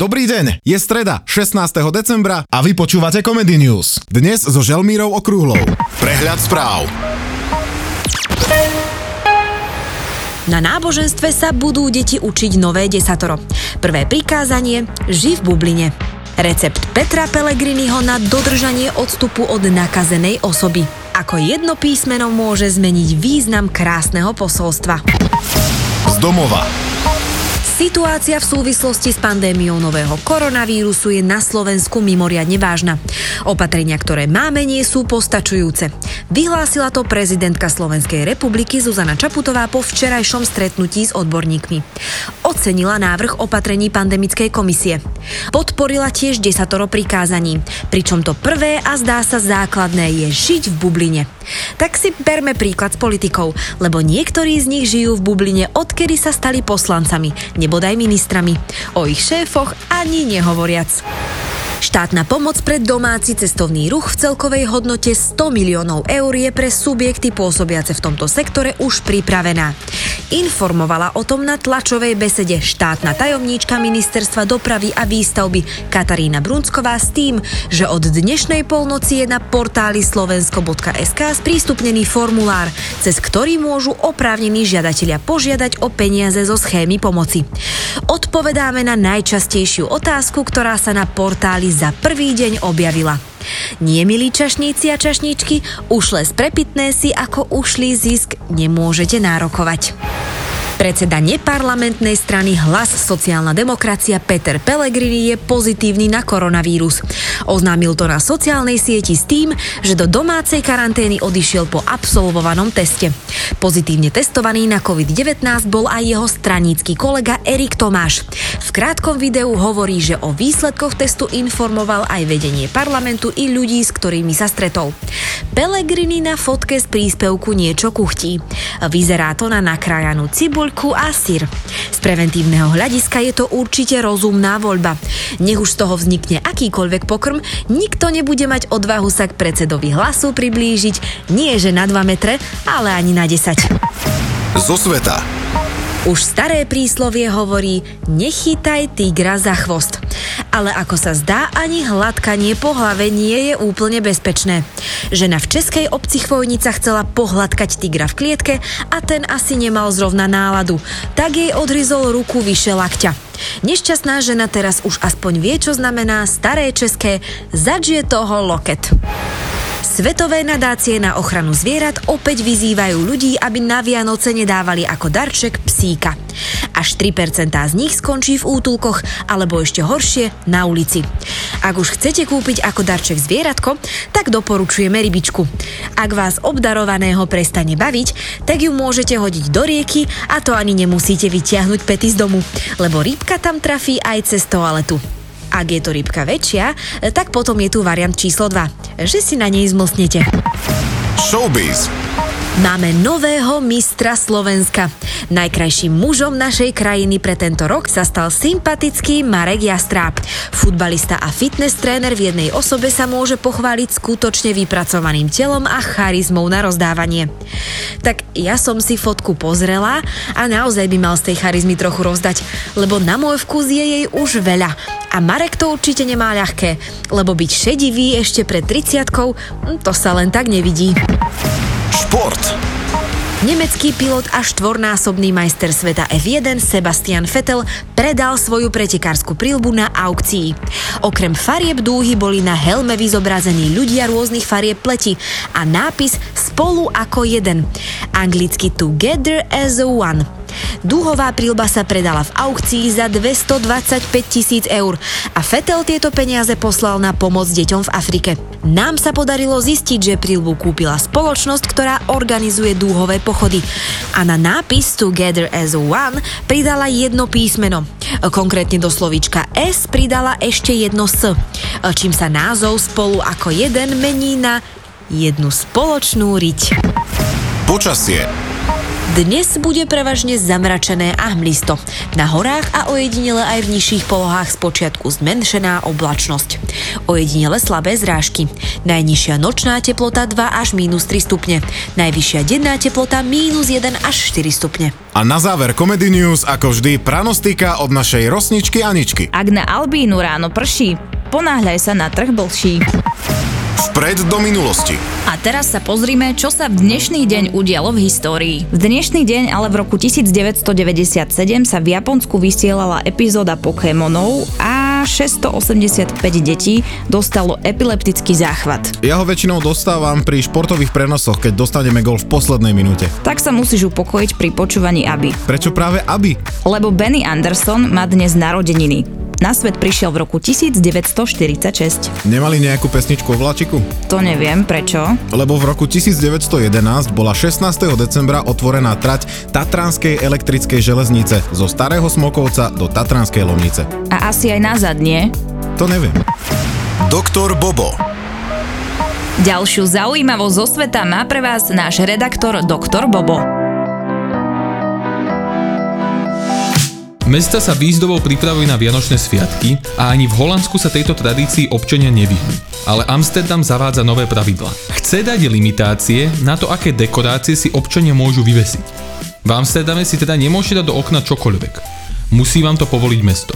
Dobrý deň, je streda, 16. decembra a vy počúvate Comedy News. Dnes so Želmírou Okrúhlou. Prehľad správ. Na náboženstve sa budú deti učiť nové desatoro. Prvé prikázanie – ži v bubline. Recept Petra Pellegriniho na dodržanie odstupu od nakazenej osoby. Ako jedno písmeno môže zmeniť význam krásneho posolstva. Z domova. Situácia v súvislosti s pandémiou nového koronavírusu je na Slovensku mimoriadne vážna. Opatrenia, ktoré máme, nie sú postačujúce. Vyhlásila to prezidentka Slovenskej republiky Zuzana Čaputová po včerajšom stretnutí s odborníkmi. Ocenila návrh opatrení pandemickej komisie. Podporila tiež desatoro prikázaní, pričom to prvé a zdá sa základné je žiť v bubline. Tak si berme príklad s politikou, lebo niektorí z nich žijú v bubline, odkedy sa stali poslancami, nebodaj ministrami. O ich šéfoch ani nehovoriac. Štátna pomoc pre domáci cestovný ruch v celkovej hodnote 100 miliónov eur je pre subjekty pôsobiace v tomto sektore už pripravená. Informovala o tom na tlačovej besede štátna tajomníčka Ministerstva dopravy a výstavby Katarína Brunsková s tým, že od dnešnej polnoci je na portáli slovensko.sk sprístupnený formulár, cez ktorý môžu oprávnení žiadatelia požiadať o peniaze zo schémy pomoci. Odpovedáme na najčastejšiu otázku, ktorá sa na portáli za prvý deň objavila. Nie, milí čašníci a čašníčky, ušle sprepitné si ako ušlý zisk nemôžete nárokovať. Predseda neparlamentnej strany Hlas sociálna demokracia Peter Pellegrini je pozitívny na koronavírus. Oznámil to na sociálnej sieti s tým, že do domácej karantény odišiel po absolvovanom teste. Pozitívne testovaný na COVID-19 bol aj jeho stranícky kolega Erik Tomáš. V krátkom videu hovorí, že o výsledkoch testu informoval aj vedenie parlamentu i ľudí, s ktorými sa stretol. Pellegrini na fotke z príspevku niečo kuchtí. Vyzerá to na nakrájanú cibuľku a syr. Z preventívneho hľadiska je to určite rozumná voľba. Nech už z toho vznikne akýkoľvek pokrm, nikto nebude mať odvahu sa k predsedovi hlasu priblížiť, nie že na 2 metre, ale ani na 10. Zo sveta. Už staré príslovie hovorí, nechytaj tigra za chvost. Ale ako sa zdá, ani hladkanie po hlave nie je úplne bezpečné. Žena v českej obci Chvojnica chcela pohľadkať tigra v klietke a ten asi nemal zrovna náladu. Tak jej odryzol ruku vyše lakťa. Nešťastná žena teraz už aspoň vie, čo znamená staré české zadžie toho loket. Svetové nadácie na ochranu zvierat opäť vyzývajú ľudí, aby na Vianoce nedávali ako darček psíka. Až 3% z nich skončí v útulkoch, alebo ešte horšie, na ulici. Ak už chcete kúpiť ako darček zvieratko, tak doporučujeme rybičku. Ak vás obdarovaného prestane baviť, tak ju môžete hodiť do rieky a to ani nemusíte vytiahnuť pety z domu, lebo rybka tam trafí aj cez toaletu. Ak je to rybka väčšia, tak potom je tu variant číslo 2, že si na nej zmlsnete. Showbiz. Máme nového mistra Slovenska. Najkrajším mužom našej krajiny pre tento rok sa stal sympatický Marek Jastráp. Futbalista a fitness tréner v jednej osobe sa môže pochváliť skutočne vypracovaným telom a charizmou na rozdávanie. Tak ja som si fotku pozrela a naozaj by mal z tej charizmy trochu rozdať, lebo na môj vkus je jej už veľa. A Marek to určite nemá ľahké, lebo byť šedivý ešte pred 30 to sa len tak nevidí. Šport. Nemecký pilot a štvornásobný majster sveta F1 Sebastian Vettel predal svoju pretekárskú prílbu na aukcii. Okrem farieb dúhy boli na helme vyzobrazení ľudia rôznych farieb pleti a nápis Spolu ako jeden. Anglicky Together as a One. Dúhová prílba sa predala v aukcii za 225 tisíc eur a Fetel tieto peniaze poslal na pomoc deťom v Afrike. Nám sa podarilo zistiť, že prílbu kúpila spoločnosť, ktorá organizuje dúhové pochody a na nápis Together as One pridala jedno písmeno. Konkrétne do slovíčka S pridala ešte jedno S, čím sa názov spolu ako jeden mení na jednu spoločnú riť. Počasie. Dnes bude prevažne zamračené a hmlisto. Na horách a ojedinele aj v nižších polohách spočiatku zmenšená oblačnosť. Ojedinele slabé zrážky. Najnižšia nočná teplota 2 až minus 3 stupne. Najvyššia denná teplota minus 1 až 4 stupne. A na záver Comedy News, ako vždy, pranostika od našej rosničky Aničky. Ak na Albínu ráno prší, ponáhľaj sa na trh blší. Vpred do minulosti. A teraz sa pozrime, čo sa v dnešný deň udialo v histórii. V dnešný deň ale v roku 1997 sa v Japonsku vysielala epizóda Pokémonov a 685 detí dostalo epileptický záchvat. Ja ho väčšinou dostávam pri športových prenosoch, keď dostaneme gol v poslednej minúte. Tak sa musíš upokojiť pri počúvaní Aby. Prečo práve aby? Lebo Benny Anderson má dnes narodeniny. Na svet prišiel v roku 1946. Nemali nejakú pesničku o vláčiku? To neviem, prečo. Lebo v roku 1911 bola 16. decembra otvorená trať Tatranskej elektrickej železnice zo Starého Smokovca do Tatranskej Lomnice. A asi aj nazad, nie? To neviem. Doktor Bobo. Ďalšiu zaujímavosť zo sveta má pre vás náš redaktor Doktor Bobo. Mesta sa výzdobou pripravujú na Vianočné sviatky a ani v Holandsku sa tejto tradícii občania nevyhnú. Ale Amsterdam zavádza nové pravidlá. Chce dať limitácie na to, aké dekorácie si občania môžu vyvesiť. V Amsterdame si teda nemôžete dať do okna čokoľvek. Musí vám to povoliť mesto.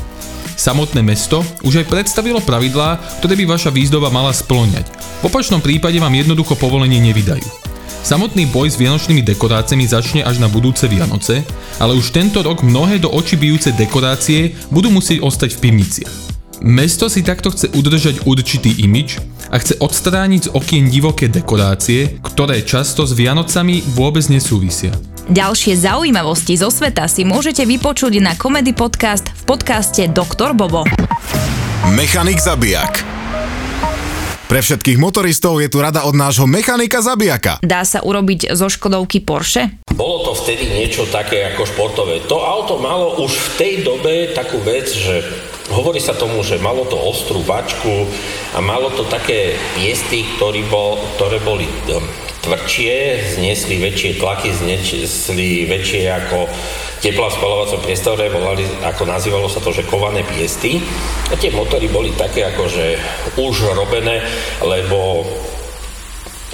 Samotné mesto už aj predstavilo pravidlá, ktoré by vaša výzdoba mala splňať. V opačnom prípade vám jednoducho povolenie nevydajú. Samotný boj s vianočnými dekoráciami začne až na budúce Vianoce, ale už tento rok mnohé do očí bijúce dekorácie budú musieť ostať v pivniciach. Mesto si takto chce udržať určitý imič a chce odstrániť z okien divoké dekorácie, ktoré často s Vianocami vôbec nesúvisia. Ďalšie zaujímavosti zo sveta si môžete vypočuť na Comedy Podcast v podcaste Doktor Bobo. Mechanik zabijak. Pre všetkých motoristov je tu rada od nášho mechanika zabijaka. Dá sa urobiť zo Škodovky Porsche? Bolo to vtedy niečo také ako športové. To auto malo už v tej dobe takú vec, že hovorí sa tomu, že malo to ostrú bačku a malo to také piesty, ktoré, bol, ktoré boli um, tvrdšie, zniesli väčšie tlaky, zniesli väčšie ako tepla v spalovacom priestore, volali, ako nazývalo sa to, že kované piesty. A tie motory boli také akože už robené, lebo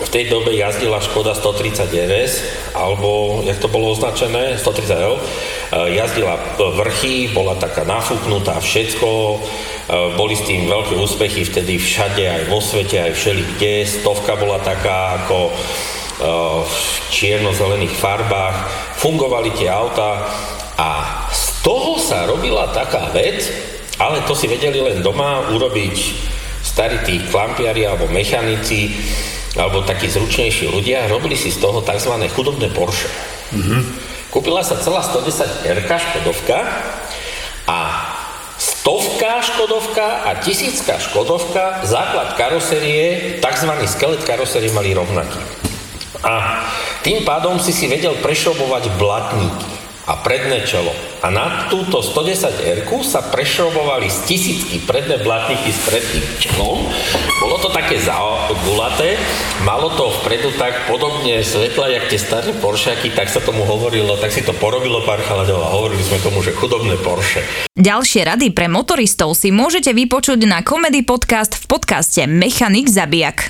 v tej dobe jazdila Škoda 130 RS, alebo, jak to bolo označené, 130 L, e, jazdila vrchy, bola taká nafúknutá, všetko, e, boli s tým veľké úspechy vtedy všade, aj vo svete, aj všeli kde, stovka bola taká ako v čierno-zelených farbách, fungovali tie auta a z toho sa robila taká vec, ale to si vedeli len doma urobiť starí tí klampiari alebo mechanici alebo takí zručnejší ľudia, robili si z toho tzv. chudobné Porsche. Mm-hmm. Kúpila sa celá 110 R Škodovka a stovka Škodovka a tisícka Škodovka, základ karosérie, tzv. skelet karosérie mali rovnaký. A tým pádom si si vedel prešrobovať blatníky a predné čelo. A na túto 110 r sa prešrobovali z tisícky predné blatníky s predným čelom. Bolo to také zagulaté, malo to vpredu tak podobne svetla, jak tie staré Porscheaky, tak sa tomu hovorilo, tak si to porobilo pár chaladov a hovorili sme tomu, že chudobné Porsche. Ďalšie rady pre motoristov si môžete vypočuť na Comedy Podcast v podcaste Mechanik Zabijak.